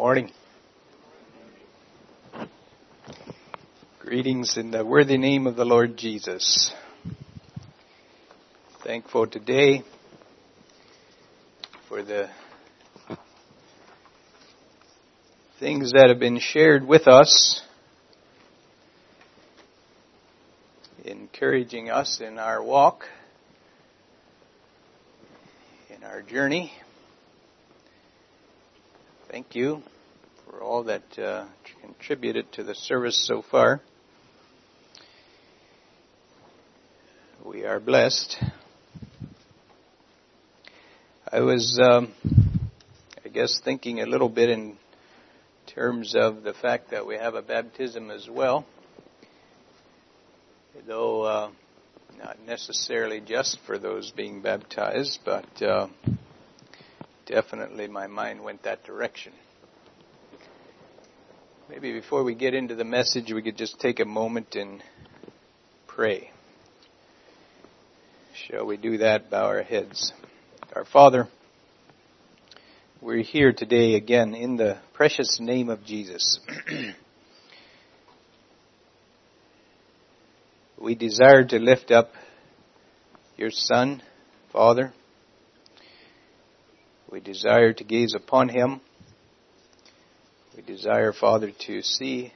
morning. Greetings in the worthy name of the Lord Jesus. Thankful today for the things that have been shared with us, encouraging us in our walk, in our journey. Thank you for all that uh, contributed to the service so far. We are blessed. I was, um, I guess, thinking a little bit in terms of the fact that we have a baptism as well, though uh, not necessarily just for those being baptized, but uh, definitely my mind went that direction. Maybe before we get into the message, we could just take a moment and pray. Shall we do that? Bow our heads. Our Father, we're here today again in the precious name of Jesus. we desire to lift up your Son, Father, we desire to gaze upon him. We desire, Father, to see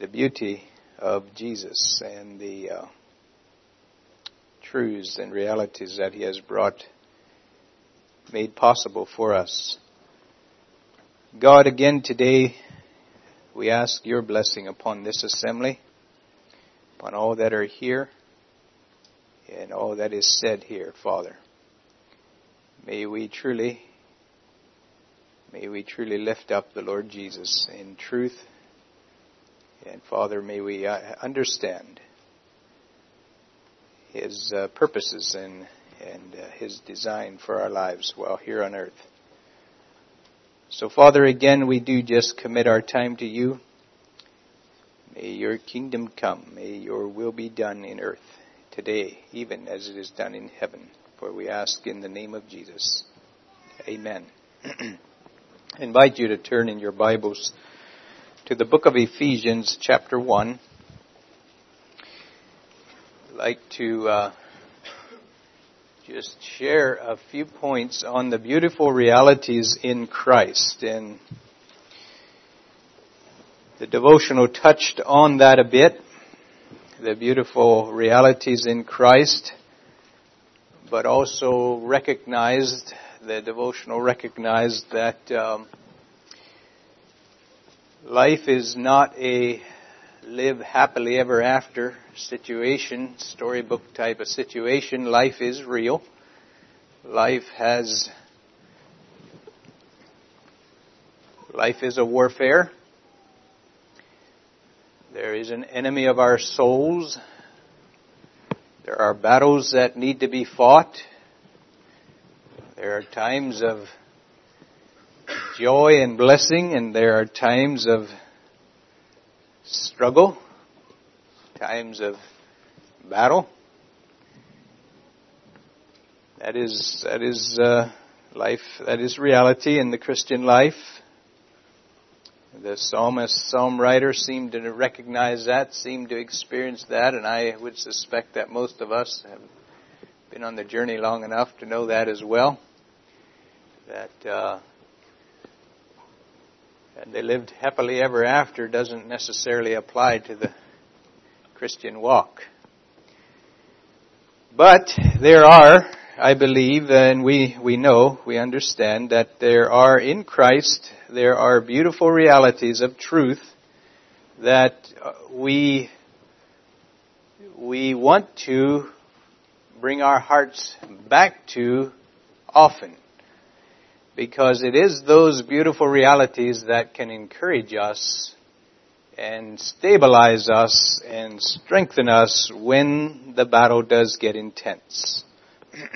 the beauty of Jesus and the uh, truths and realities that he has brought, made possible for us. God, again today, we ask your blessing upon this assembly, upon all that are here, and all that is said here, Father. May we truly, may we truly lift up the Lord Jesus in truth. And Father, may we uh, understand His uh, purposes and, and uh, His design for our lives while here on earth. So Father, again, we do just commit our time to you. May your kingdom come. May your will be done in earth today, even as it is done in heaven. For we ask in the name of Jesus. Amen. I invite you to turn in your Bibles to the book of Ephesians, chapter 1. I'd like to uh, just share a few points on the beautiful realities in Christ. And the devotional touched on that a bit. The beautiful realities in Christ but also recognized, the devotional recognized that um, life is not a live happily ever after situation, storybook type of situation. Life is real. Life has, life is a warfare. There is an enemy of our souls there are battles that need to be fought. There are times of joy and blessing, and there are times of struggle, times of battle. That is that is uh, life. That is reality in the Christian life. The psalmist, psalm writer seemed to recognize that, seemed to experience that, and I would suspect that most of us have been on the journey long enough to know that as well. That uh, and they lived happily ever after doesn't necessarily apply to the Christian walk. But there are I believe and we, we know, we understand that there are in Christ, there are beautiful realities of truth that we, we want to bring our hearts back to often. Because it is those beautiful realities that can encourage us and stabilize us and strengthen us when the battle does get intense.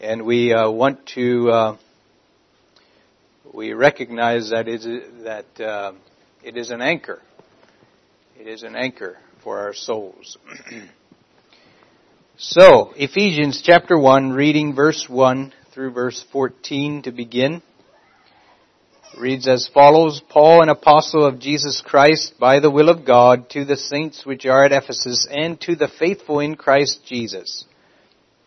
and we uh, want to uh, we recognize that is that uh, it is an anchor. It is an anchor for our souls. so Ephesians chapter one, reading verse one through verse fourteen to begin. reads as follows, Paul, an apostle of Jesus Christ, by the will of God, to the saints which are at Ephesus, and to the faithful in Christ Jesus.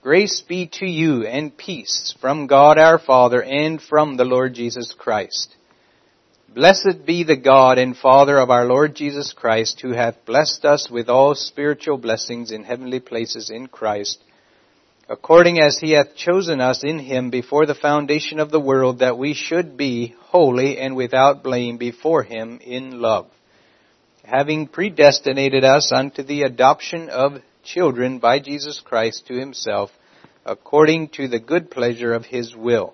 Grace be to you and peace from God our Father and from the Lord Jesus Christ. Blessed be the God and Father of our Lord Jesus Christ, who hath blessed us with all spiritual blessings in heavenly places in Christ, according as he hath chosen us in him before the foundation of the world, that we should be holy and without blame before him in love, having predestinated us unto the adoption of children by Jesus Christ to himself, according to the good pleasure of his will,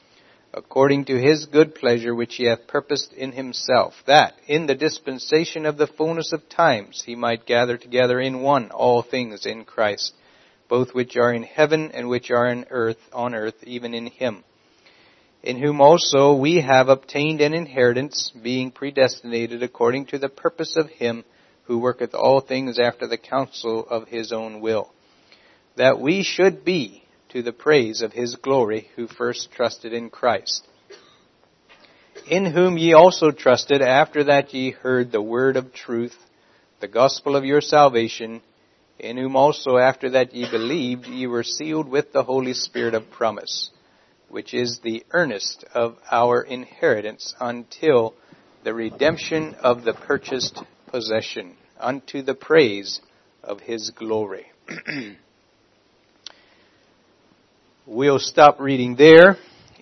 according to his good pleasure which he hath purposed in himself, that in the dispensation of the fullness of times he might gather together in one all things in Christ, both which are in heaven and which are in earth, on earth, even in him in whom also we have obtained an inheritance, being predestinated according to the purpose of him who worketh all things after the counsel of his own will, that we should be to the praise of his glory who first trusted in Christ, in whom ye also trusted after that ye heard the word of truth, the gospel of your salvation, in whom also after that ye believed ye were sealed with the Holy Spirit of promise which is the earnest of our inheritance until the redemption of the purchased possession unto the praise of his glory. we'll stop reading there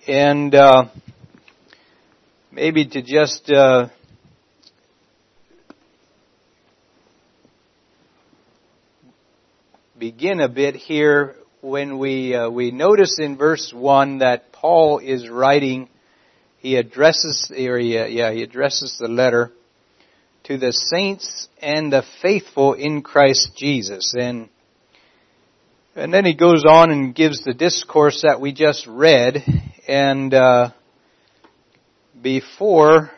and uh, maybe to just uh, begin a bit here when we uh, we notice in verse one that Paul is writing, he addresses or he, uh, yeah he addresses the letter to the saints and the faithful in Christ Jesus, and and then he goes on and gives the discourse that we just read, and uh, before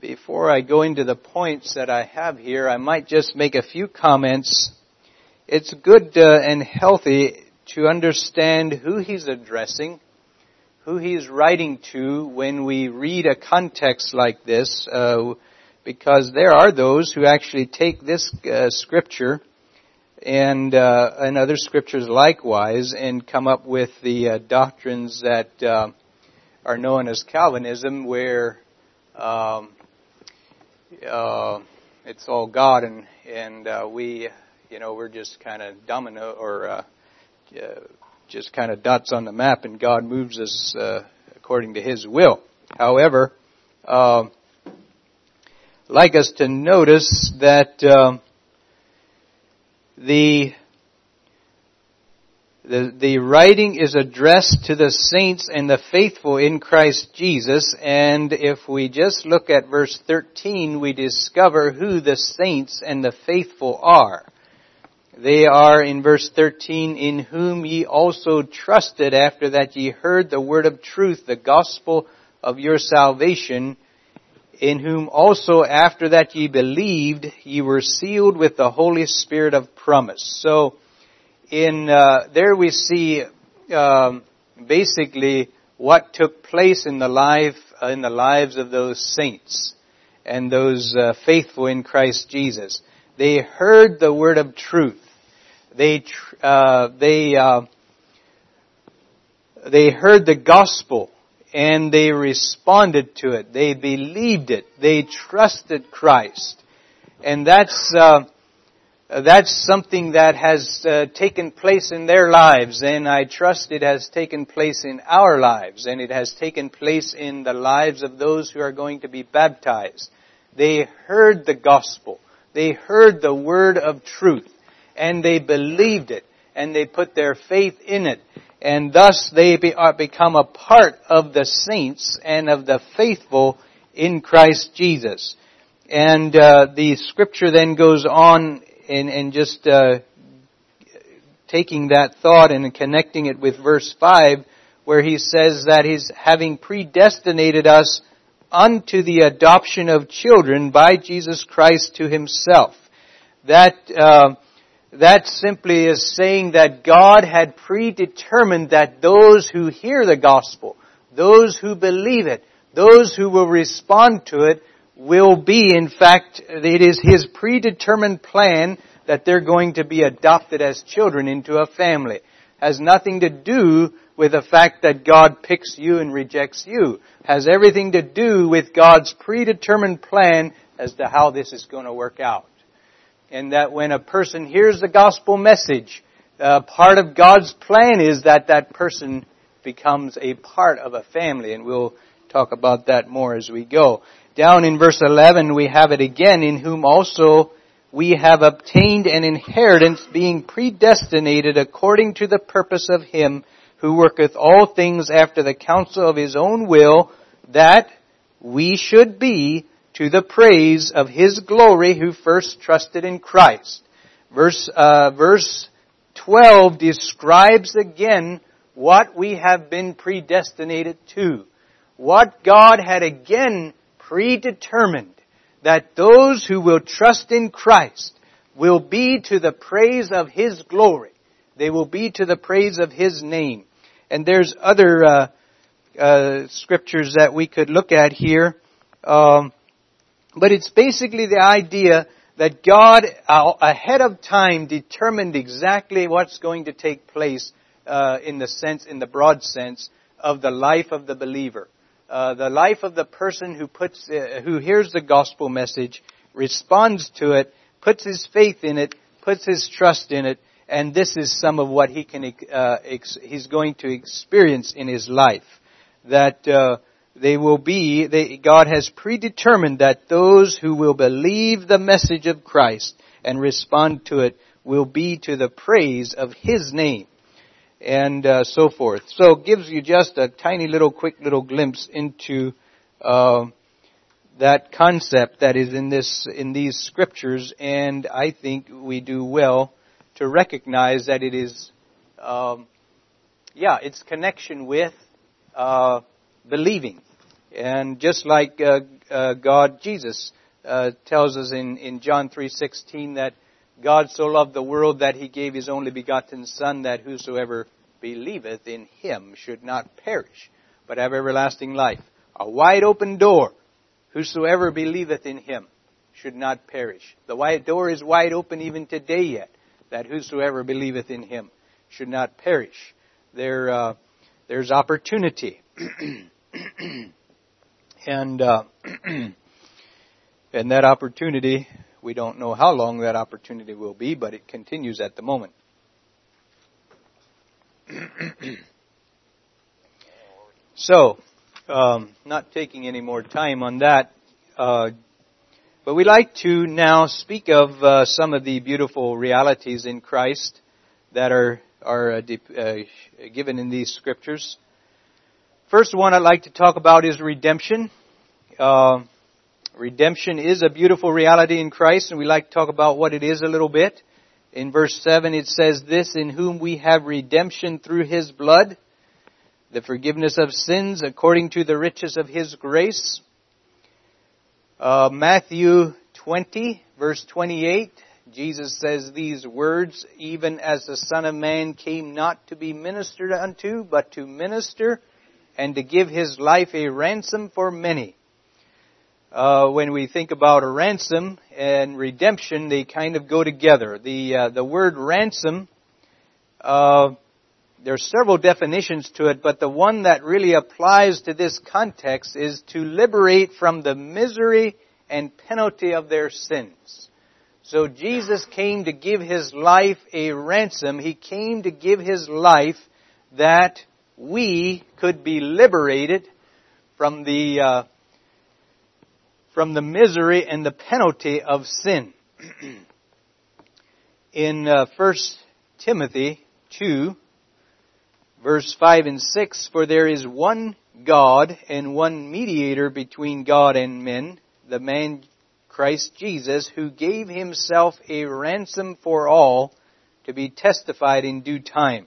before I go into the points that I have here, I might just make a few comments. It's good uh, and healthy to understand who he's addressing, who he's writing to when we read a context like this, uh, because there are those who actually take this uh, scripture and uh, and other scriptures likewise and come up with the uh, doctrines that uh, are known as Calvinism, where um, it's all God and and we you know, we're just kind of domino or uh, uh, just kind of dots on the map, and God moves us uh, according to His will. However, uh, like us to notice that uh, the the, the writing is addressed to the saints and the faithful in Christ Jesus, and if we just look at verse 13, we discover who the saints and the faithful are. They are in verse 13, in whom ye also trusted after that ye heard the word of truth, the gospel of your salvation, in whom also after that ye believed, ye were sealed with the Holy Spirit of promise. So, in uh, there we see um, basically what took place in the life uh, in the lives of those saints and those uh, faithful in Christ Jesus. They heard the word of truth. They, uh, they, uh, they heard the gospel and they responded to it. They believed it. They trusted Christ. And that's, uh, that's something that has uh, taken place in their lives, and I trust it has taken place in our lives, and it has taken place in the lives of those who are going to be baptized. They heard the gospel. They heard the word of truth and they believed it and they put their faith in it. And thus they be, are become a part of the saints and of the faithful in Christ Jesus. And uh, the scripture then goes on and, and just uh, taking that thought and connecting it with verse 5 where he says that he's having predestinated us unto the adoption of children by Jesus Christ to himself. That, uh, that simply is saying that God had predetermined that those who hear the gospel, those who believe it, those who will respond to it will be, in fact, it is His predetermined plan that they're going to be adopted as children into a family. Has nothing to do with the fact that God picks you and rejects you. Has everything to do with God's predetermined plan as to how this is going to work out. And that when a person hears the gospel message, uh, part of God's plan is that that person becomes a part of a family, and we'll talk about that more as we go. Down in verse 11, we have it again, in whom also we have obtained an inheritance being predestinated according to the purpose of Him who worketh all things after the counsel of His own will, that we should be to the praise of His glory who first trusted in Christ. Verse, uh, verse 12 describes again what we have been predestinated to. What God had again predetermined that those who will trust in Christ will be to the praise of His glory. They will be to the praise of His name. And there's other uh, uh, scriptures that we could look at here, um, but it's basically the idea that God uh, ahead of time determined exactly what's going to take place uh, in the sense, in the broad sense, of the life of the believer. Uh, the life of the person who puts, uh, who hears the gospel message, responds to it, puts his faith in it, puts his trust in it, and this is some of what he can, uh, ex- he's going to experience in his life. That uh, they will be, they, God has predetermined that those who will believe the message of Christ and respond to it will be to the praise of His name and uh, so forth. So it gives you just a tiny little, quick little glimpse into uh, that concept that is in this in these scriptures, and I think we do well to recognize that it is, um, yeah, its connection with uh, believing, and just like uh, uh, God, Jesus uh, tells us in in John three sixteen that God so loved the world that he gave his only begotten Son, that whosoever believeth in him should not perish, but have everlasting life. A wide open door. Whosoever believeth in him should not perish. The wide door is wide open even today yet, that whosoever believeth in him should not perish. There, uh, there's opportunity. and, uh, and that opportunity we don't know how long that opportunity will be, but it continues at the moment. so, um, not taking any more time on that, uh, but we like to now speak of uh, some of the beautiful realities in Christ that are are uh, uh given in these scriptures. First one I'd like to talk about is redemption. Uh, Redemption is a beautiful reality in Christ, and we like to talk about what it is a little bit. In verse 7 it says this, in whom we have redemption through His blood, the forgiveness of sins according to the riches of His grace. Uh, Matthew 20 verse 28, Jesus says these words, even as the Son of Man came not to be ministered unto, but to minister and to give His life a ransom for many uh, when we think about a ransom and redemption, they kind of go together. The uh, the word ransom, uh, are several definitions to it, but the one that really applies to this context is to liberate from the misery and penalty of their sins. So Jesus came to give his life a ransom. He came to give his life that we could be liberated from the uh, from the misery and the penalty of sin. In uh, 1 Timothy 2, verse 5 and 6, For there is one God and one mediator between God and men, the man Christ Jesus, who gave himself a ransom for all to be testified in due time.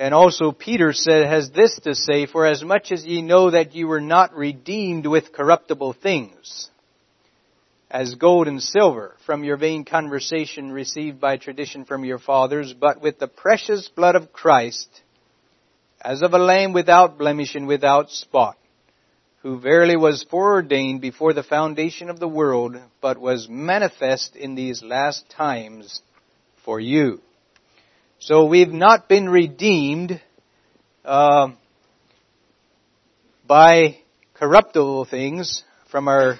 And also Peter said, has this to say, for as much as ye know that ye were not redeemed with corruptible things, as gold and silver from your vain conversation received by tradition from your fathers, but with the precious blood of Christ, as of a lamb without blemish and without spot, who verily was foreordained before the foundation of the world, but was manifest in these last times for you. So we've not been redeemed uh, by corruptible things from our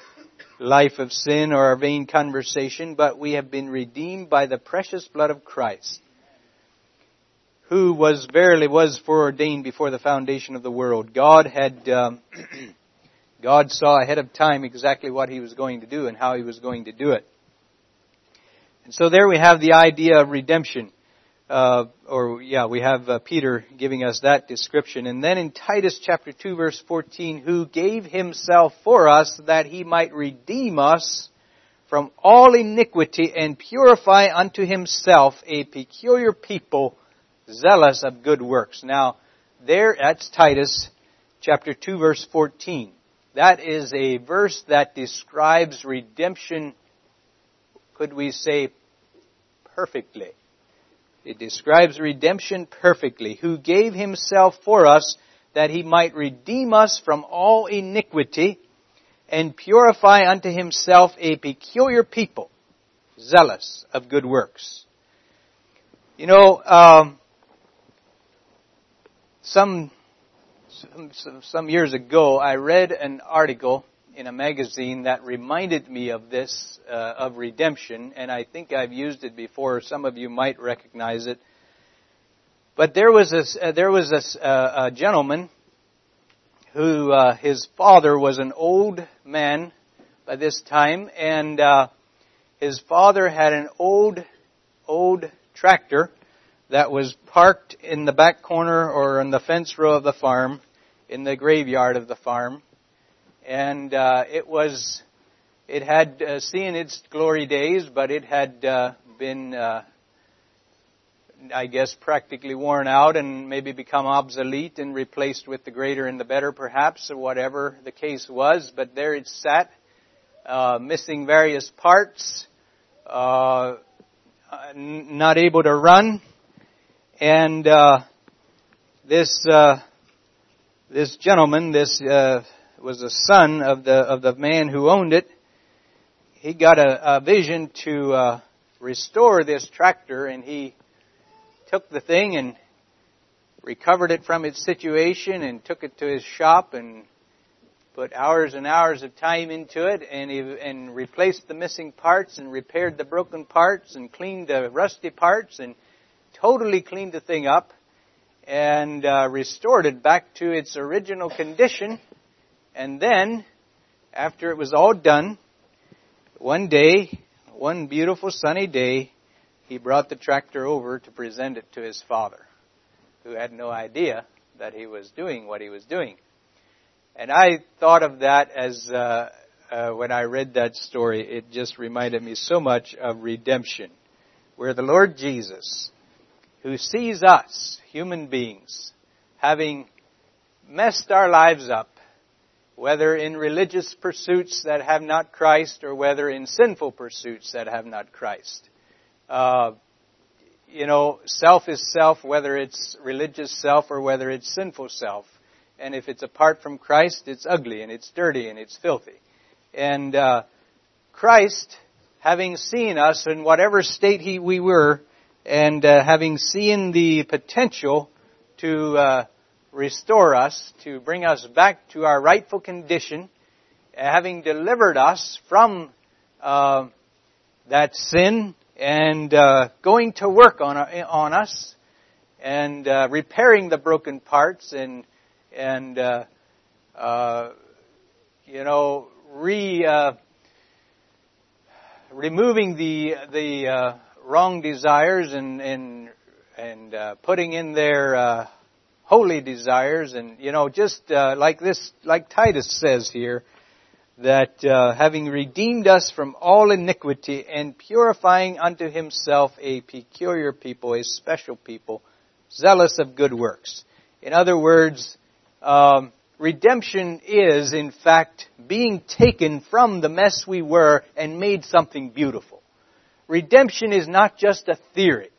life of sin or our vain conversation, but we have been redeemed by the precious blood of Christ, who was verily was foreordained before the foundation of the world. God had, um, God saw ahead of time exactly what He was going to do and how He was going to do it. And so there we have the idea of redemption uh, or yeah, we have uh, Peter giving us that description. And then in Titus chapter 2 verse 14, who gave himself for us that he might redeem us from all iniquity and purify unto himself a peculiar people zealous of good works. Now, there, that's Titus chapter 2 verse 14. That is a verse that describes redemption, could we say, perfectly. It describes redemption perfectly, who gave himself for us that he might redeem us from all iniquity and purify unto himself a peculiar people, zealous of good works. You know, um, some, some, some years ago, I read an article in a magazine that reminded me of this, uh, of redemption, and I think I've used it before. Some of you might recognize it. But there was a, uh, there was a, uh, a gentleman who, uh, his father was an old man by this time, and uh, his father had an old, old tractor that was parked in the back corner or in the fence row of the farm, in the graveyard of the farm and uh, it was it had uh, seen its glory days, but it had uh, been, uh, I guess, practically worn out and maybe become obsolete and replaced with the greater and the better, perhaps, or whatever the case was. But there it sat, uh, missing various parts, uh, not able to run, and uh, this uh, this gentleman, this uh, was a son of the of the man who owned it. He got a, a vision to uh, restore this tractor, and he took the thing and recovered it from its situation and took it to his shop and put hours and hours of time into it and he, and replaced the missing parts and repaired the broken parts and cleaned the rusty parts and totally cleaned the thing up and uh, restored it back to its original condition and then, after it was all done, one day, one beautiful sunny day, he brought the tractor over to present it to his father, who had no idea that he was doing what he was doing. And I thought of that as uh, uh, when I read that story, it just reminded me so much of redemption, where the Lord Jesus, who sees us, human beings, having messed our lives up, whether in religious pursuits that have not Christ or whether in sinful pursuits that have not Christ. Uh, you know, self is self, whether it's religious self or whether it's sinful self. And if it's apart from Christ, it's ugly and it's dirty and it's filthy. And uh, Christ, having seen us in whatever state he, we were, and uh, having seen the potential to uh, restore us, to bring us back to our rightful condition, having delivered us from uh, that sin and uh, going to work on, on us and uh, repairing the broken parts and and uh, uh, you know re uh, removing the the wrong desires and and and putting in their holy desires and you know just uh, like this like titus says here that uh, having redeemed us from all iniquity and purifying unto himself a peculiar people, a special people, zealous of good works. In other words, um, redemption is, in fact, being taken from the mess we were and made something beautiful. Redemption is not just a theory.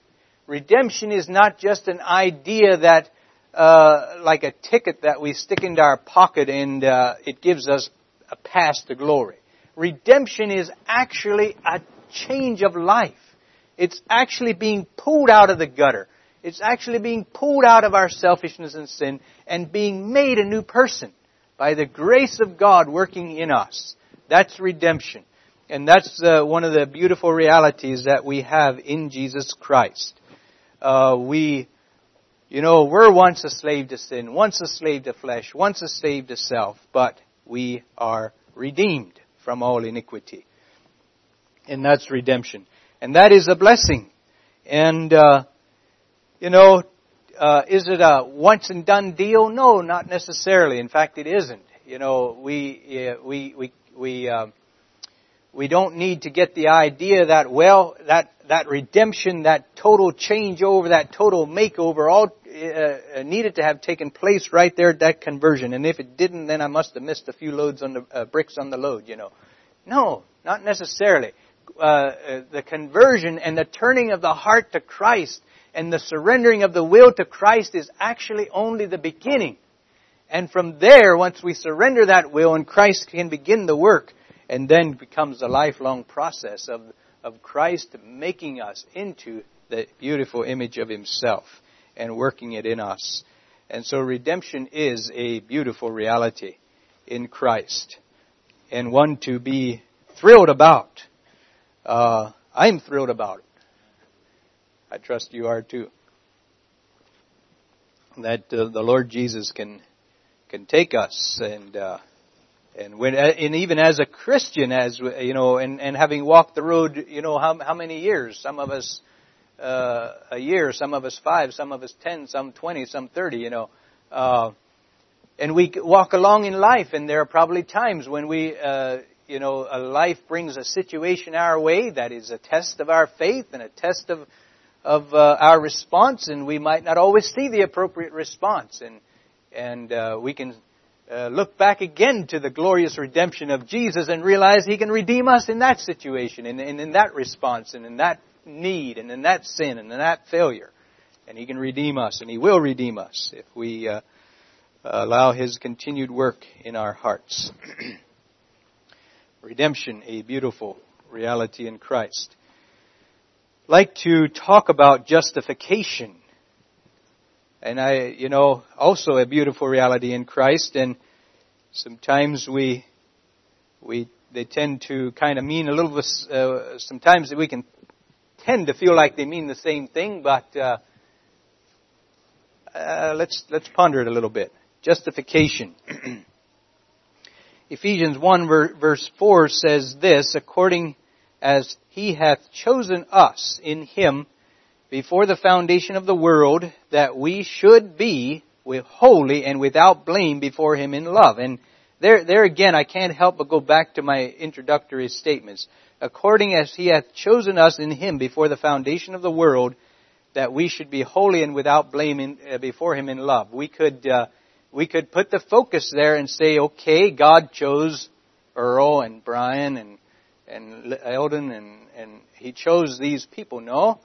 Redemption is not just an idea that, uh, like a ticket that we stick into our pocket and uh, it gives us a pass to glory. Redemption is actually a change of life. It's actually being pulled out of the gutter. It's actually being pulled out of our selfishness and sin and being made a new person by the grace of God working in us. That's redemption. And that's uh, one of the beautiful realities that we have in Jesus Christ. Uh, we, you know, we're once a slave to sin, once a slave to flesh, once a slave to self, but we are redeemed from all iniquity. And that's redemption. And that is a blessing. And, uh, you know, uh, is it a once and done deal? No, not necessarily. In fact, it isn't. You know, we, uh, we, we, we, um, we don't need to get the idea that, well, that, that redemption, that total changeover, that total makeover, all uh, uh, needed to have taken place right there at that conversion. And if it didn't, then I must have missed a few loads on the uh, bricks on the load. You know, no, not necessarily. Uh, uh, the conversion and the turning of the heart to Christ and the surrendering of the will to Christ is actually only the beginning. And from there, once we surrender that will and Christ can begin the work, and then becomes a lifelong process of, of Christ making us into the beautiful image of Himself and working it in us. And so redemption is a beautiful reality in Christ and one to be thrilled about. Uh, I'm thrilled about it. I trust you are too. That uh, the Lord Jesus can can take us and uh, and when and even as a Christian, as you know, and and having walked the road, you know, how how many years? Some of us uh, a year, some of us five, some of us ten, some twenty, some thirty. You know, uh, and we walk along in life, and there are probably times when we, uh, you know, a life brings a situation our way that is a test of our faith and a test of of uh, our response, and we might not always see the appropriate response, and and uh, we can uh, look back again to the glorious redemption of Jesus and realize He can redeem us in that situation, and, and in that response, and in that need, and in that sin, and in that failure, and He can redeem us, and He will redeem us if we uh, allow His continued work in our hearts. Redemption, a beautiful reality in Christ like to talk about justification. And I, you know, also a beautiful reality in Christ. And sometimes we, we, they tend to kind of mean a little bit, uh, sometimes we can tend to feel like they mean the same thing, but, uh, uh, let's, let's ponder it a little bit. Justification. Ephesians 1 verse 4 says this, according as he hath chosen us in him before the foundation of the world that we should be holy and without blame before him in love. And there, there again, I can't help but go back to my introductory statements. According as he hath chosen us in him before the foundation of the world, that we should be holy and without blame in, uh, before him in love. We could, uh, we could put the focus there and say, okay, God chose Earl and Brian and and Eldon and, and he chose these people. No.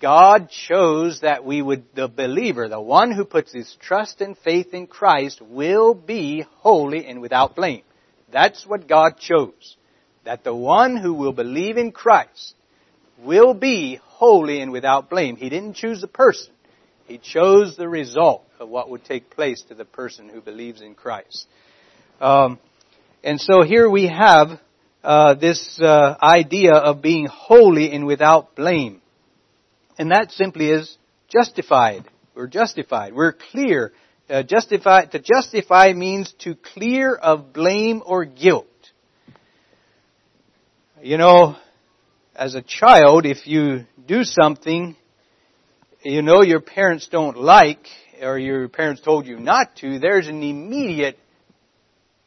God chose that we would, the believer, the one who puts his trust and faith in Christ will be holy and without blame. That's what God chose. That the one who will believe in Christ will be holy and without blame. He didn't choose the person. He chose the result of what would take place to the person who believes in Christ. Um, and so here we have uh, this uh, idea of being holy and without blame. And that simply is justified. We're justified. We're clear. Uh, justify, to justify means to clear of blame or guilt. You know, as a child, if you do something you know your parents don't like, or your parents told you not to, there's an immediate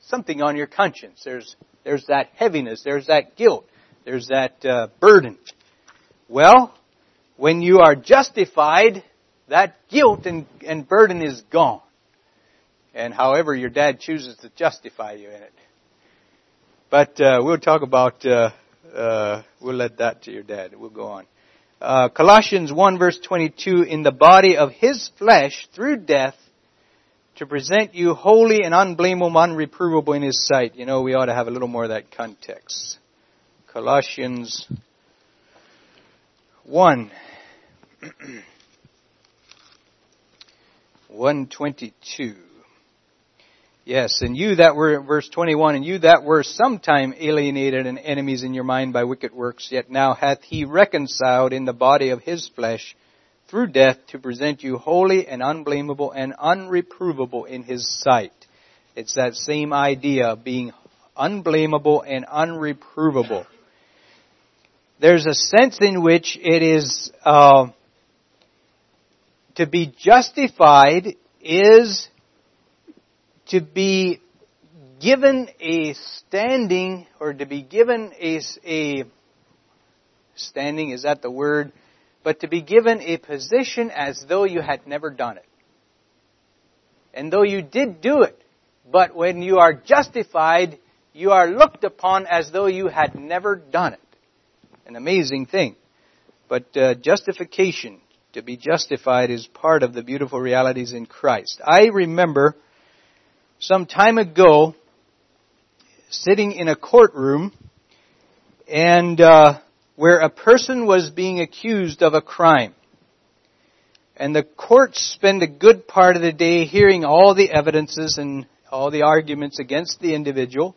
something on your conscience. There's, there's that heaviness. There's that guilt. There's that uh, burden. Well, when you are justified, that guilt and, and burden is gone. And however your dad chooses to justify you in it. But uh, we'll talk about, uh, uh, we'll let that to your dad. We'll go on. Uh, Colossians 1 verse 22, in the body of his flesh through death to present you holy and unblameable, unreprovable in his sight. You know, we ought to have a little more of that context. Colossians 1. 122. Yes, and you that were, verse 21, and you that were sometime alienated and enemies in your mind by wicked works, yet now hath he reconciled in the body of his flesh through death to present you holy and unblameable and unreprovable in his sight. It's that same idea of being unblameable and unreprovable. There's a sense in which it is uh, to be justified is to be given a standing or to be given a, a standing is that the word? But to be given a position as though you had never done it. And though you did do it but when you are justified you are looked upon as though you had never done it. An amazing thing. But uh, justification to be justified is part of the beautiful realities in Christ i remember some time ago sitting in a courtroom and uh, where a person was being accused of a crime. And the court spent a good part of the day hearing all the evidences and all the arguments against the individual.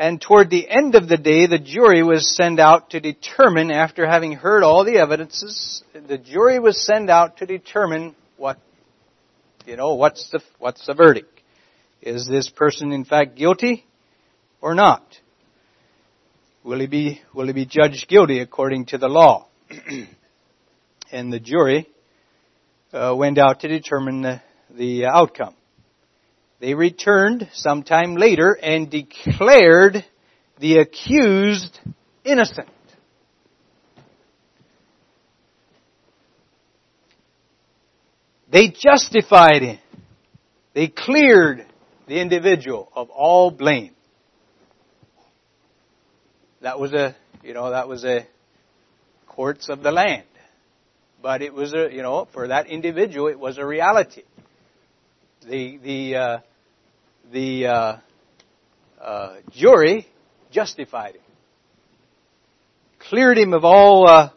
And toward the end of the day, the jury was sent out to determine, after having heard all the evidences, the jury was sent out to determine what you know, what's the, what's the verdict? Is this person in fact guilty or not? Will he be, will he be judged guilty according to the law? and the jury uh, went out to determine the, the outcome. They returned sometime later and declared the accused innocent. They justified him. They cleared the individual of all blame. That was a, you know, that was a courts of the land. But it was a, you know, for that individual, it was a reality. The, the, uh, the, uh, uh, jury justified him. Cleared him of all, uh,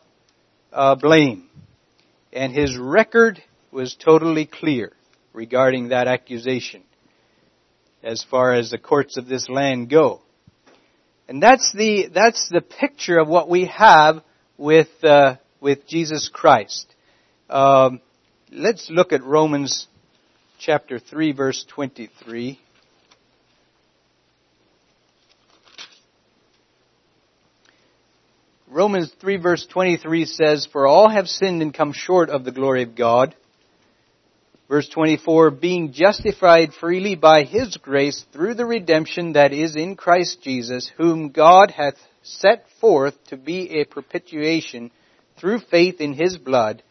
uh, blame. And his record was totally clear regarding that accusation as far as the courts of this land go. And that's the, that's the picture of what we have with, uh, with Jesus Christ. Um, let's look at Romans chapter 3 verse 23. Romans 3 verse 23 says, For all have sinned and come short of the glory of God, Verse 24, being justified freely by His grace through the redemption that is in Christ Jesus, whom God hath set forth to be a propitiation through faith in His blood,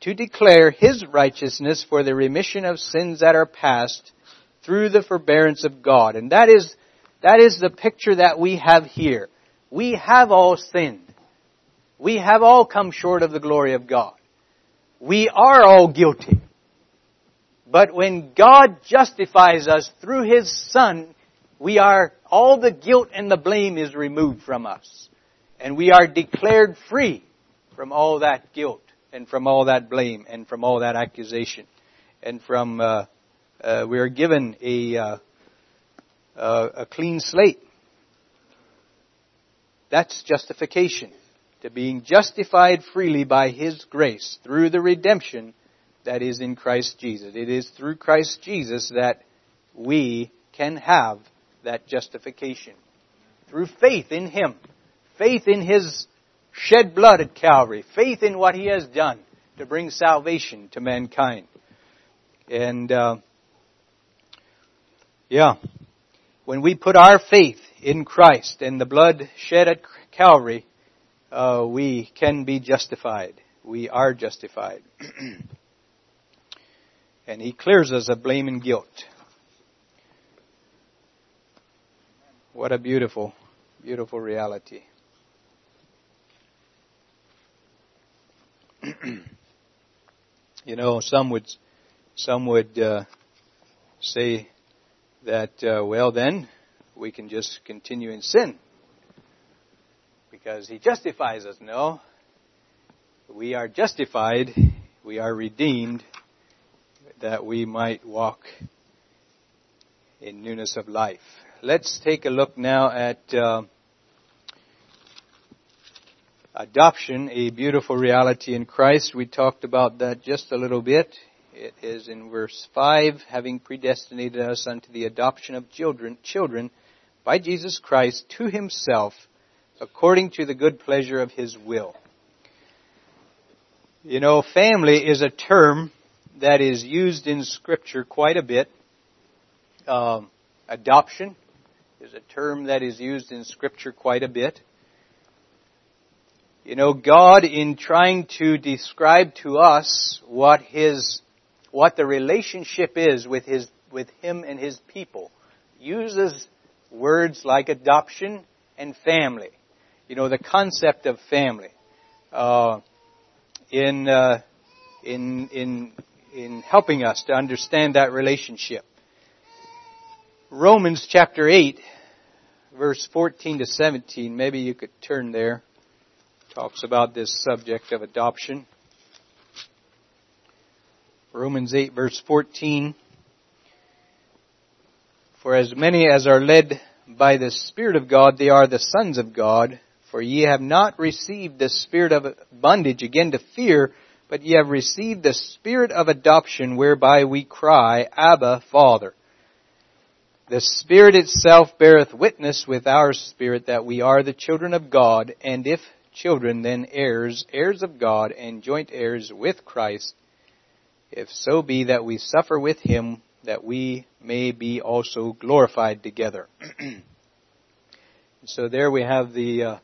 to declare His righteousness for the remission of sins that are past through the forbearance of God. And that is, that is the picture that we have here. We have all sinned. We have all come short of the glory of God. We are all guilty. But when God justifies us through His Son, we are, all the guilt and the blame is removed from us. And we are declared free from all that guilt and from all that blame and from all that accusation. And from, uh, uh, we are given a, uh, a clean slate. That's justification. To being justified freely by His grace through the redemption that is in Christ Jesus. It is through Christ Jesus that we can have that justification. Through faith in Him. Faith in His shed blood at Calvary. Faith in what He has done to bring salvation to mankind. And uh, Yeah. When we put our faith in Christ and the blood shed at Calvary, uh, we can be justified. We are justified. and He clears us of blame and guilt. What a beautiful, beautiful reality. you know, some would, some would uh, say that, uh, well, then we can just continue in sin because He justifies us. No, we are justified, we are redeemed, that we might walk in newness of life. Let's take a look now at uh, adoption, a beautiful reality in Christ. We talked about that just a little bit. It is in verse 5, having predestinated us unto the adoption of children, children by Jesus Christ to himself, according to the good pleasure of his will. You know, family is a term that is used in Scripture quite a bit. Um, adoption is a term that is used in Scripture quite a bit. You know, God in trying to describe to us what His, what the relationship is with His, with Him and His people, uses words like adoption and family. You know, the concept of family. Uh, in uh, in in in helping us to understand that relationship. Romans chapter 8 verse 14 to 17, maybe you could turn there. Talks about this subject of adoption. Romans 8 verse 14. For as many as are led by the Spirit of God, they are the sons of God. For ye have not received the spirit of bondage again to fear, but ye have received the spirit of adoption whereby we cry, Abba, Father. The Spirit itself beareth witness with our spirit that we are the children of God, and if children, then heirs, heirs of God, and joint heirs with Christ, if so be that we suffer with him, that we may be also glorified together. so there we have the uh,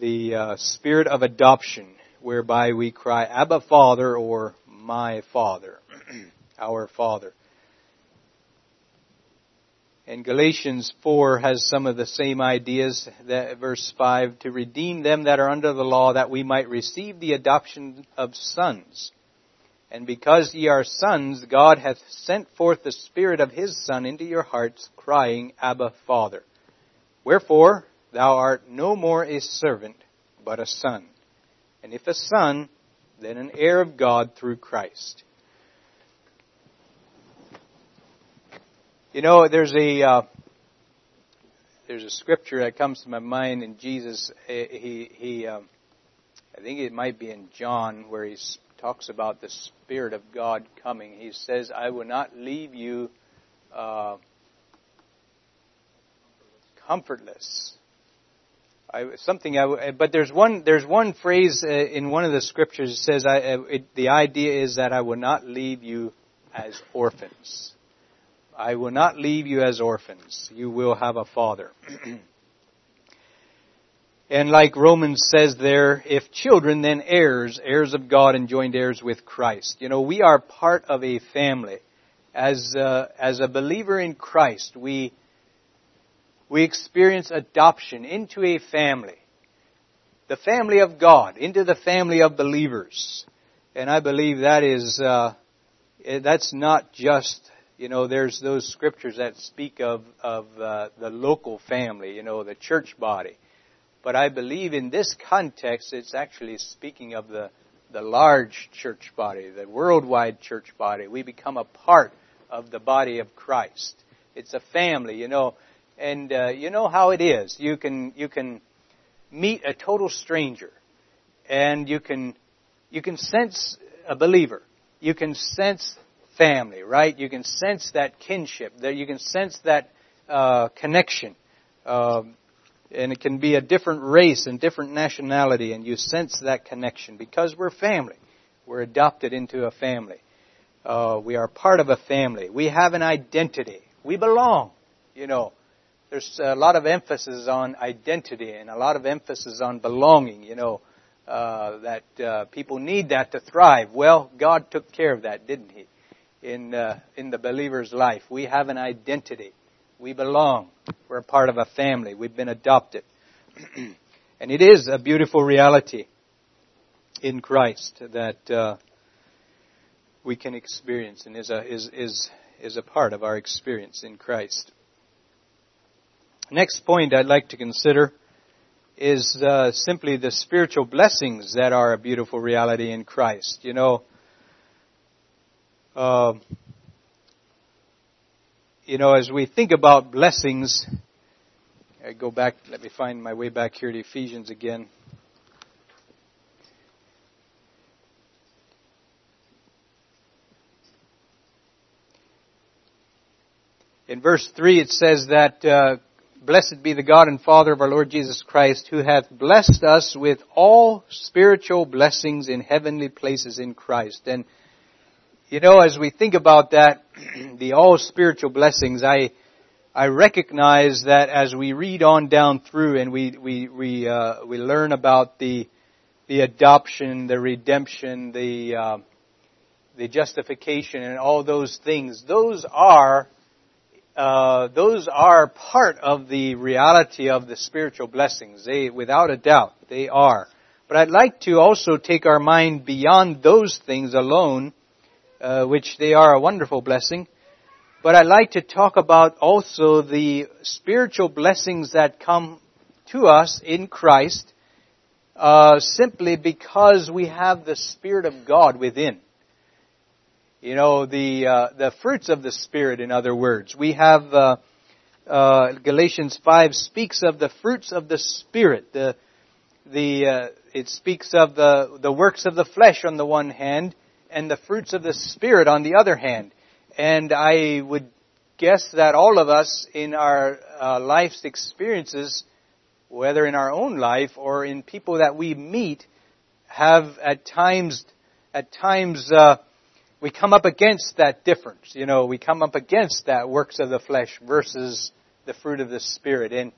the uh, spirit of adoption, whereby we cry, Abba Father, or my Father, our Father. And Galatians 4 has some of the same ideas, that verse 5, to redeem them that are under the law, that we might receive the adoption of sons. And because ye are sons, God hath sent forth the Spirit of His Son into your hearts, crying, Abba, Father. Wherefore, thou art no more a servant, but a son. And if a son, then an heir of God through Christ. You know, there's a uh, there's a scripture that comes to my mind, and Jesus, he he, um, I think it might be in John where he talks about the Spirit of God coming. He says, "I will not leave you uh, comfortless." I, something I, but there's one there's one phrase uh, in one of the scriptures that says I, uh, it, the idea is that I will not leave you as orphans. I will not leave you as orphans. You will have a father. and like Romans says there, if children, then heirs, heirs of God and joint heirs with Christ. You know, we are part of a family. As, uh, as a believer in Christ, we, we experience adoption into a family. The family of God, into the family of believers. And I believe that is, uh, that's not just you know, there's those scriptures that speak of of uh, the local family, you know, the church body. But I believe in this context, it's actually speaking of the the large church body, the worldwide church body. We become a part of the body of Christ. It's a family, you know, and uh, you know how it is. You can you can meet a total stranger, and you can you can sense a believer. You can sense family, right? You can sense that kinship, that you can sense that uh, connection. Um, and it can be a different race and different nationality, and you sense that connection because we're family. We're adopted into a family. Uh, we are part of a family. We have an identity. We belong. You know, there's a lot of emphasis on identity and a lot of emphasis on belonging. You know, uh, that uh, people need that to thrive. Well, God took care of that, didn't He? In uh, in the believer's life, we have an identity. We belong. We're a part of a family. We've been adopted, and it is a beautiful reality in Christ that uh, we can experience, and is a is is is a part of our experience in Christ. Next point I'd like to consider is uh, simply the spiritual blessings that are a beautiful reality in Christ. You know, uh, you know, as we think about blessings, I go back. Let me find my way back here to Ephesians again. In verse 3 it says that uh, Blessed be the God and Father of our Lord Jesus Christ, who hath blessed us with all spiritual blessings in heavenly places in Christ. And, you know, as we think about that, the all spiritual blessings, I, I recognize that as we read on down through and we, we, we, uh, we learn about the, the adoption, the redemption, the, uh, the justification and all those things, those are uh, those are part of the reality of the spiritual blessings. They, without a doubt, they are. But I'd like to also take our mind beyond those things alone, uh, which they are a wonderful blessing. But I'd like to talk about also the spiritual blessings that come to us in Christ, uh, simply because we have the Spirit of God within. You know, the, uh, the fruits of the Spirit, in other words. We have, uh, uh, Galatians 5 speaks of the fruits of the Spirit. The, the, uh, it speaks of the, the works of the flesh on the one hand, and the fruits of the Spirit on the other hand. And I would guess that all of us in our uh, life's experiences, whether in our own life or in people that we meet, have at times, at times, uh, we come up against that difference. You know, we come up against that works of the flesh versus the fruit of the spirit. And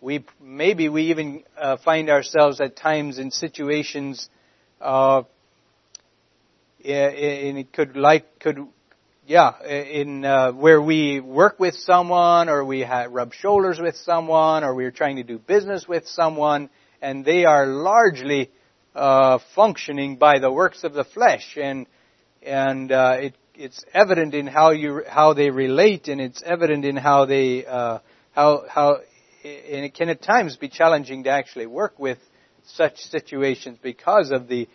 we maybe we even uh, find ourselves at times in situations, uh, and it could like could yeah, in uh, where we work with someone, or we rub shoulders with someone, or we're trying to do business with someone, and they are largely uh, functioning by the works of the flesh, and and uh, it, it's evident in how you how they relate, and it's evident in how they uh, how how and it can at times be challenging to actually work with such situations because of the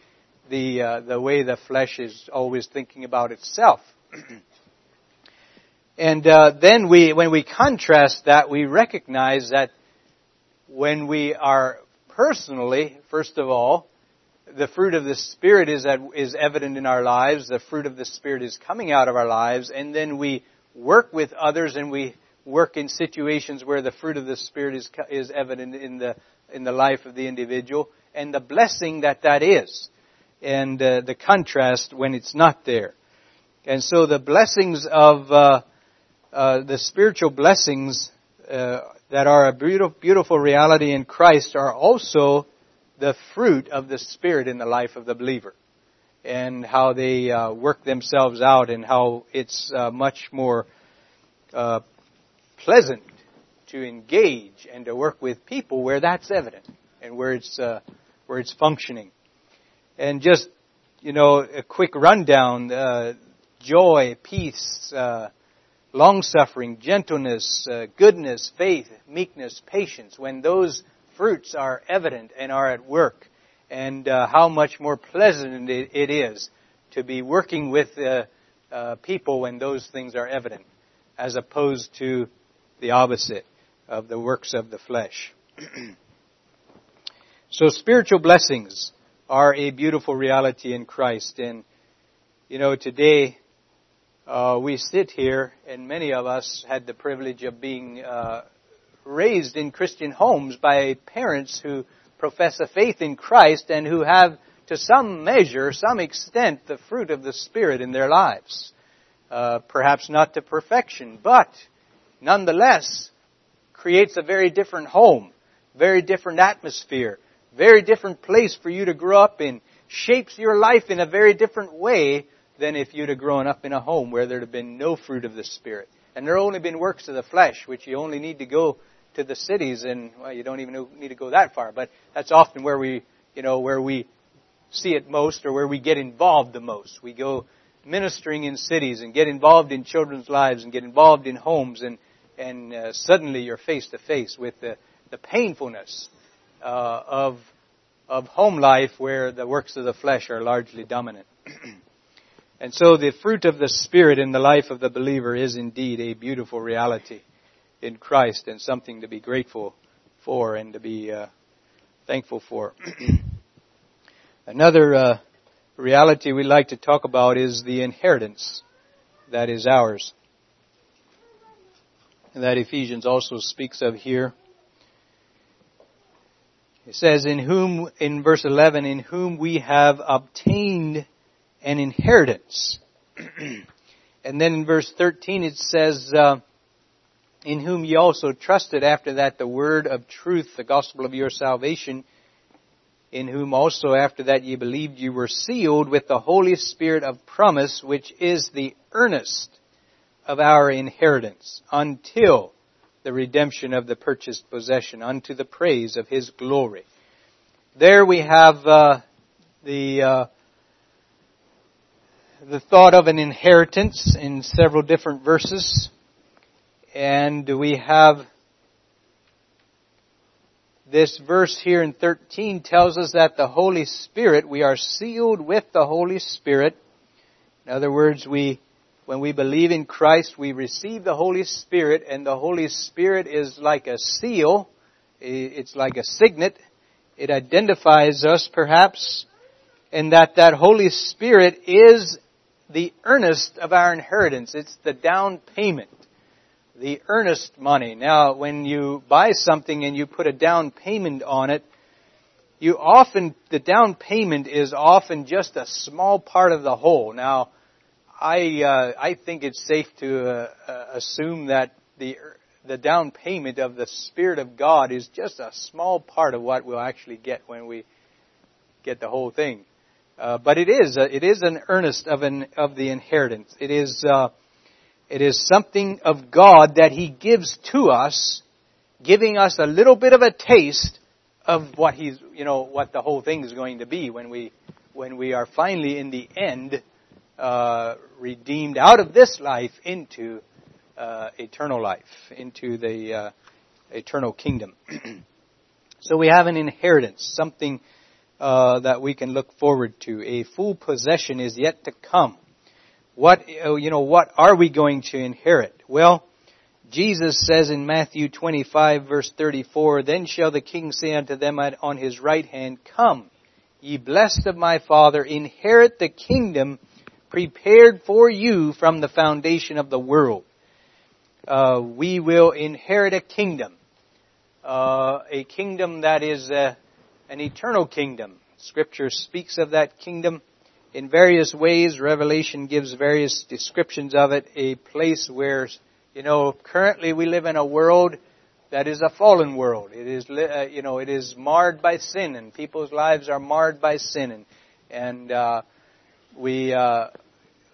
the uh, the way the flesh is always thinking about itself. and uh, then we when we contrast that, we recognize that when we are personally, first of all, the fruit of the Spirit is, is evident in our lives. The fruit of the Spirit is coming out of our lives. And then we work with others and we work in situations where the fruit of the Spirit is, is evident in the, in the life of the individual and the blessing that that is and uh, the contrast when it's not there. And so the blessings of uh, uh, the spiritual blessings uh, that are a beautiful, beautiful reality in Christ are also the fruit of the Spirit in the life of the believer and how they uh, work themselves out and how it's uh, much more uh, pleasant to engage and to work with people where that's evident and where it's uh, where it's functioning. And just you know a quick rundown: uh, joy, peace, uh, long suffering, gentleness, goodness, faith, meekness, patience. When those fruits are evident and are at work, and uh, how much more pleasant it is to be working with uh, uh, people when those things are evident, as opposed to the opposite of the works of the flesh. so spiritual blessings are a beautiful reality in Christ, and you know today uh, we sit here, and many of us had the privilege of being uh, raised in Christian homes by parents who profess a faith in Christ and who have to some measure, some extent, the fruit of the Spirit in their lives. Uh, perhaps not to perfection, but nonetheless creates a very different home, very different atmosphere, very different place for you to grow up in, shapes your life in a very different way than if you'd have grown up in a home where there'd have been no fruit of the Spirit. And there have only been works of the flesh, which you only need to go to the cities and, well, you don't even need to go that far, but that's often where we, you know, where we see it most or where we get involved the most. We go ministering in cities and get involved in children's lives and get involved in homes and, and uh, suddenly you're face to face with the, the painfulness uh, of, of home life where the works of the flesh are largely dominant. and so the fruit of the Spirit in the life of the believer is indeed a beautiful reality in Christ and something to be grateful for and to be uh, thankful for. Another uh, reality we like to talk about is the inheritance that is ours. And That Ephesians also speaks of here. It says, in whom, in verse 11, in whom we have obtained an inheritance. and then in verse 13 it says, uh, in whom ye also trusted after that the word of truth, the gospel of your salvation, in whom also after that ye believed you were sealed with the Holy Spirit of promise, which is the earnest of our inheritance until the redemption of the purchased possession unto the praise of His glory. There we have uh, the uh, the thought of an inheritance in several different verses, and we have this verse here in 13 tells us that the Holy Spirit, we are sealed with the Holy Spirit. In other words, we, when we believe in Christ, we receive the Holy Spirit, and the Holy Spirit is like a seal. It's like a signet. It identifies us, perhaps, and that that Holy Spirit is the earnest of our inheritance. It's the down payment the earnest money. Now, when you buy something and you put a down payment on it, you often, the down payment is often just a small part of the whole. Now, I, uh, I think it's safe to uh, uh, assume that the, the down payment of the Spirit of God is just a small part of what we'll actually get when we get the whole thing. Uh, but it is, a, it is an earnest of an, of the inheritance. It is, uh, it is something of God that He gives to us, giving us a little bit of a taste of what He's, you know, what the whole thing is going to be when we, when we are finally in the end, uh, redeemed out of this life into uh, eternal life, into the uh, eternal kingdom. so we have an inheritance, something uh, that we can look forward to. A full possession is yet to come. What, uh, you know, what are we going to inherit? Well, Jesus says in Matthew 25 verse 34, Then shall the king say unto them on his right hand, Come, ye blessed of my Father, inherit the kingdom prepared for you from the foundation of the world. Uh, we will inherit a kingdom, uh, a kingdom that is uh, an eternal kingdom. Scripture speaks of that kingdom in various ways. Revelation gives various descriptions of it. A place where, you know, currently we live in a world that is a fallen world. It is, uh, you know, it is marred by sin, and people's lives are marred by sin, and and uh, we uh,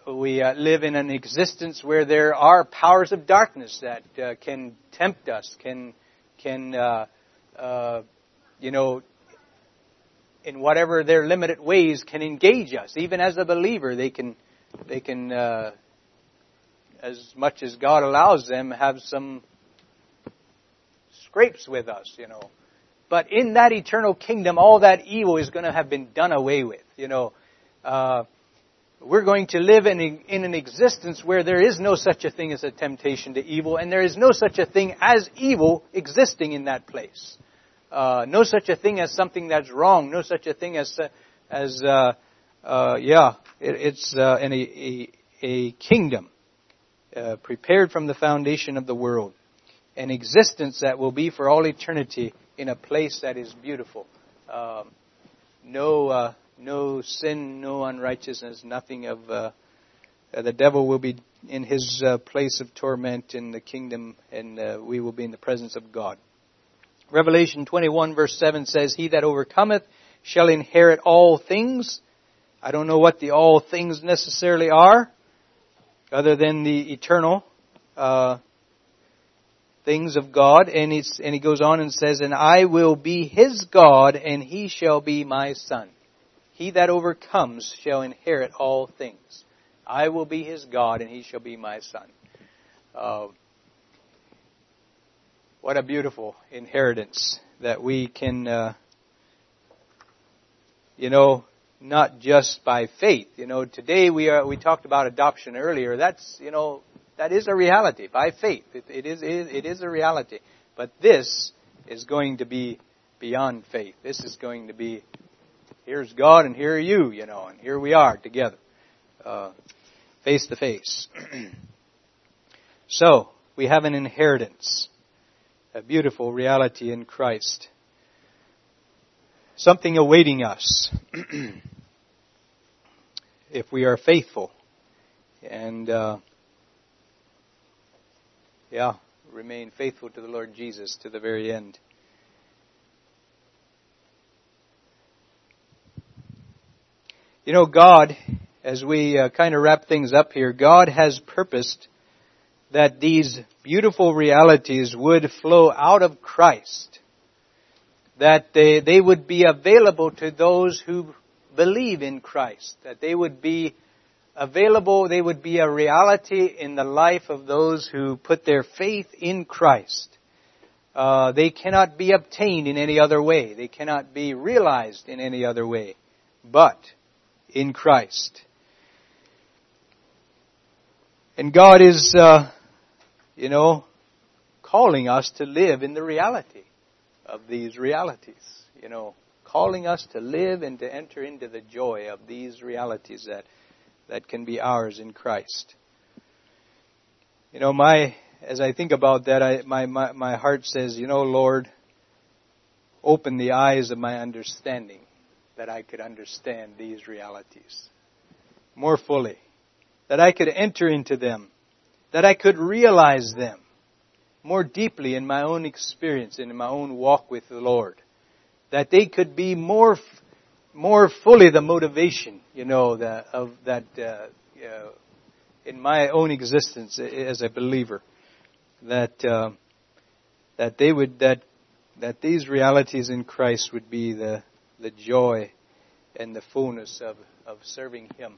we uh, live in an existence where there are powers of darkness that uh, can tempt us, can can uh, you know in whatever their limited ways can engage us. Even as a believer, they can, they can, uh, as much as God allows them, have some scrapes with us, you know. But in that eternal kingdom, all that evil is going to have been done away with, you know. Uh, we're going to live in, in an existence where there is no such a thing as a temptation to evil, and there is no such a thing as evil existing in that place. Uh, no such a thing as something that's wrong. No such a thing as as uh, uh, yeah, it, it's uh, in a, a, a kingdom uh, prepared from the foundation of the world, an existence that will be for all eternity in a place that is beautiful. Um, no, uh, no sin, no unrighteousness, nothing of uh, the devil will be in his uh, place of torment in the kingdom, and uh, we will be in the presence of God. Revelation 21 verse 7 says, He that overcometh shall inherit all things. I don't know what the all things necessarily are, other than the eternal uh, things of God. And, and he goes on and says, And I will be his God, and he shall be my son. He that overcomes shall inherit all things. I will be his God, and he shall be my son. Uh, what a beautiful inheritance that we can, uh, you know, not just by faith. You know, today we are we talked about adoption earlier. That's you know that is a reality by faith. it, it is it is a reality. But this is going to be beyond faith. This is going to be here's God and here are you, you know, and here we are together, uh, face to face. So we have an inheritance, a beautiful reality in Christ, something awaiting us if we are faithful and uh, yeah, remain faithful to the Lord Jesus to the very end. You know, God, as we uh, kind of wrap things up here, God has purposed that these beautiful realities would flow out of Christ. That they, they would be available to those who believe in Christ. That they would be available, they would be a reality in the life of those who put their faith in Christ. Uh, they cannot be obtained in any other way. They cannot be realized in any other way. But in Christ. And God is, uh, you know, calling us to live in the reality of these realities. You know, calling us to live and to enter into the joy of these realities that, that can be ours in Christ. You know, my, as I think about that, I, my, my, my heart says, you know, Lord, open the eyes of my understanding that I could understand these realities more fully, that I could enter into them, that I could realize them more deeply in my own experience and in my own walk with the Lord, that they could be more, more fully the motivation, you know, the, of that, uh, in my own existence as a believer, that, uh, that they would, that, that these realities in Christ would be the, the joy and the fullness of, of serving Him.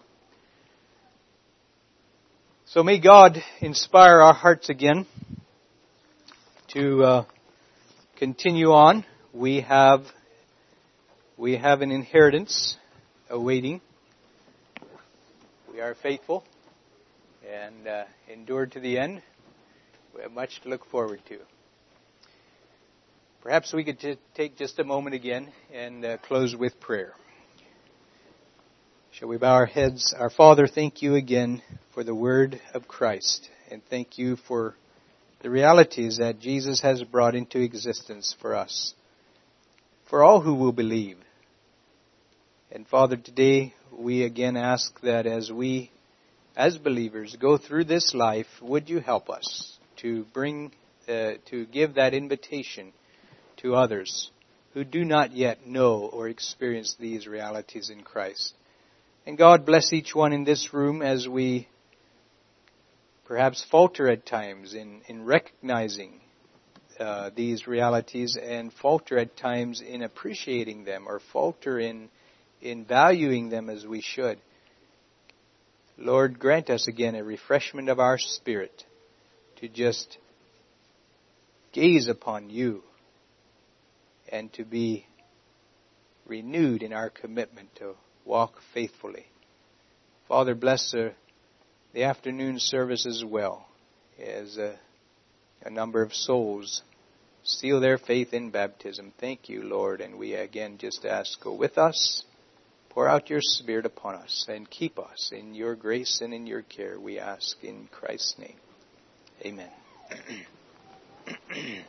So may God inspire our hearts again to uh, continue on. We have we have an inheritance awaiting. We are faithful and uh, endured to the end. We have much to look forward to. Perhaps we could t- take just a moment again and uh, close with prayer. Shall we bow our heads? Our Father, thank you again for the word of Christ, and thank you for the realities that Jesus has brought into existence for us, for all who will believe. And Father, today we again ask that as we, as believers, go through this life, would you help us to bring, uh, to give that invitation to others who do not yet know or experience these realities in Christ. And God bless each one in this room as we perhaps falter at times in, in recognizing uh, these realities and falter at times in appreciating them or falter in, in valuing them as we should. Lord, grant us again a refreshment of our spirit to just gaze upon you and to be renewed in our commitment to walk faithfully. Father, bless the, the afternoon service as well as a, a number of souls seal their faith in baptism. Thank you, Lord, and we again just ask, go with us, pour out your Spirit upon us, and keep us in your grace and in your care, we ask in Christ's name. Amen.